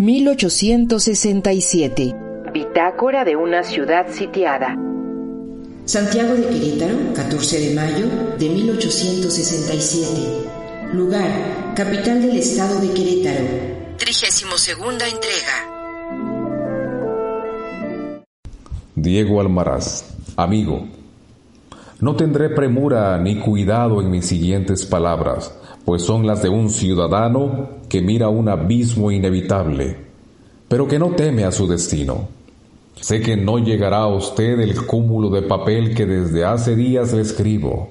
1867. Bitácora de una ciudad sitiada. Santiago de Querétaro, 14 de mayo de 1867. Lugar, capital del estado de Querétaro. 32 entrega. Diego Almaraz, amigo. No tendré premura ni cuidado en mis siguientes palabras pues son las de un ciudadano que mira un abismo inevitable, pero que no teme a su destino. Sé que no llegará a usted el cúmulo de papel que desde hace días le escribo.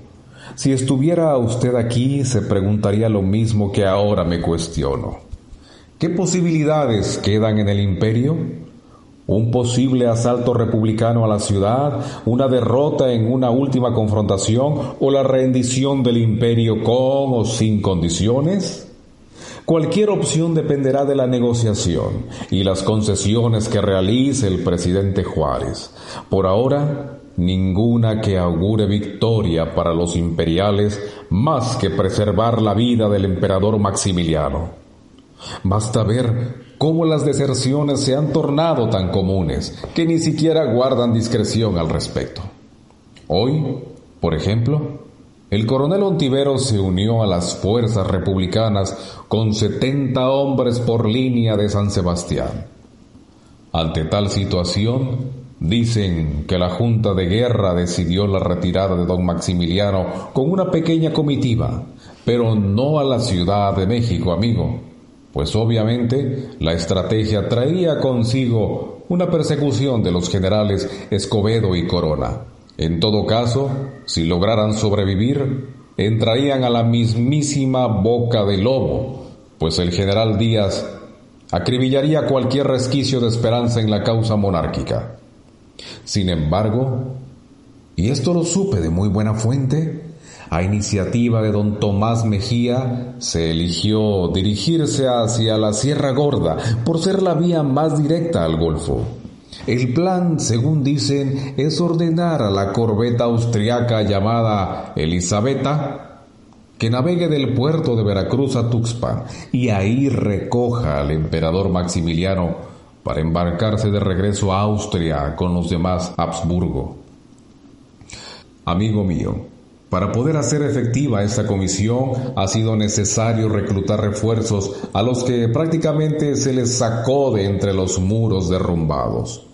Si estuviera usted aquí, se preguntaría lo mismo que ahora me cuestiono. ¿Qué posibilidades quedan en el imperio? Un posible asalto republicano a la ciudad, una derrota en una última confrontación o la rendición del imperio con o sin condiciones? Cualquier opción dependerá de la negociación y las concesiones que realice el presidente Juárez. Por ahora, ninguna que augure victoria para los imperiales más que preservar la vida del emperador Maximiliano. Basta ver cómo las deserciones se han tornado tan comunes que ni siquiera guardan discreción al respecto. Hoy, por ejemplo, el coronel Ontivero se unió a las fuerzas republicanas con 70 hombres por línea de San Sebastián. Ante tal situación, dicen que la Junta de Guerra decidió la retirada de don Maximiliano con una pequeña comitiva, pero no a la Ciudad de México, amigo, pues obviamente la estrategia traía consigo una persecución de los generales Escobedo y Corona. En todo caso, si lograran sobrevivir, entrarían a la mismísima boca del lobo, pues el general Díaz acribillaría cualquier resquicio de esperanza en la causa monárquica. Sin embargo, y esto lo supe de muy buena fuente, a iniciativa de don Tomás Mejía, se eligió dirigirse hacia la Sierra Gorda por ser la vía más directa al Golfo. El plan, según dicen, es ordenar a la corbeta austriaca llamada Elisabetta que navegue del puerto de Veracruz a Tuxpan y ahí recoja al emperador Maximiliano para embarcarse de regreso a Austria con los demás Habsburgo. Amigo mío, para poder hacer efectiva esta comisión ha sido necesario reclutar refuerzos a los que prácticamente se les sacó de entre los muros derrumbados.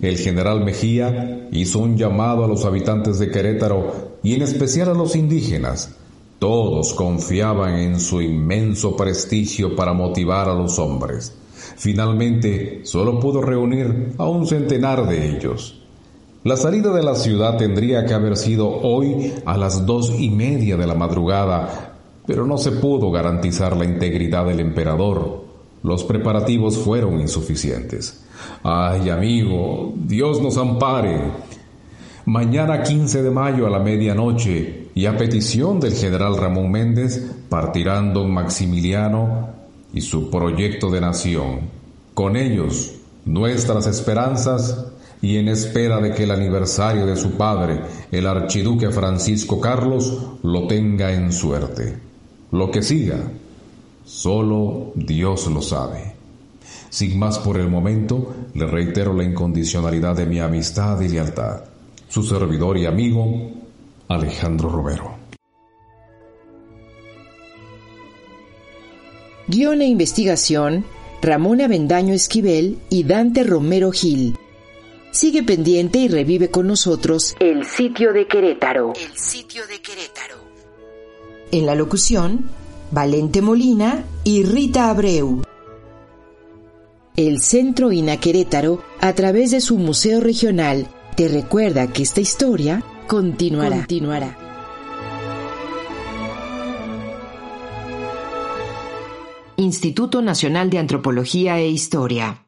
El general Mejía hizo un llamado a los habitantes de Querétaro y en especial a los indígenas. Todos confiaban en su inmenso prestigio para motivar a los hombres. Finalmente, solo pudo reunir a un centenar de ellos. La salida de la ciudad tendría que haber sido hoy a las dos y media de la madrugada, pero no se pudo garantizar la integridad del emperador. Los preparativos fueron insuficientes. Ay, amigo, Dios nos ampare. Mañana 15 de mayo a la medianoche, y a petición del general Ramón Méndez, partirán don Maximiliano y su proyecto de nación. Con ellos, nuestras esperanzas y en espera de que el aniversario de su padre, el archiduque Francisco Carlos, lo tenga en suerte. Lo que siga, solo Dios lo sabe. Sin más por el momento, le reitero la incondicionalidad de mi amistad y lealtad. Su servidor y amigo, Alejandro Romero. Guión e investigación, Ramón Avendaño Esquivel y Dante Romero Gil. Sigue pendiente y revive con nosotros El sitio de Querétaro. El sitio de Querétaro. En la locución, Valente Molina y Rita Abreu. El Centro INA Querétaro, a través de su museo regional, te recuerda que esta historia continuará. continuará. Instituto Nacional de Antropología e Historia.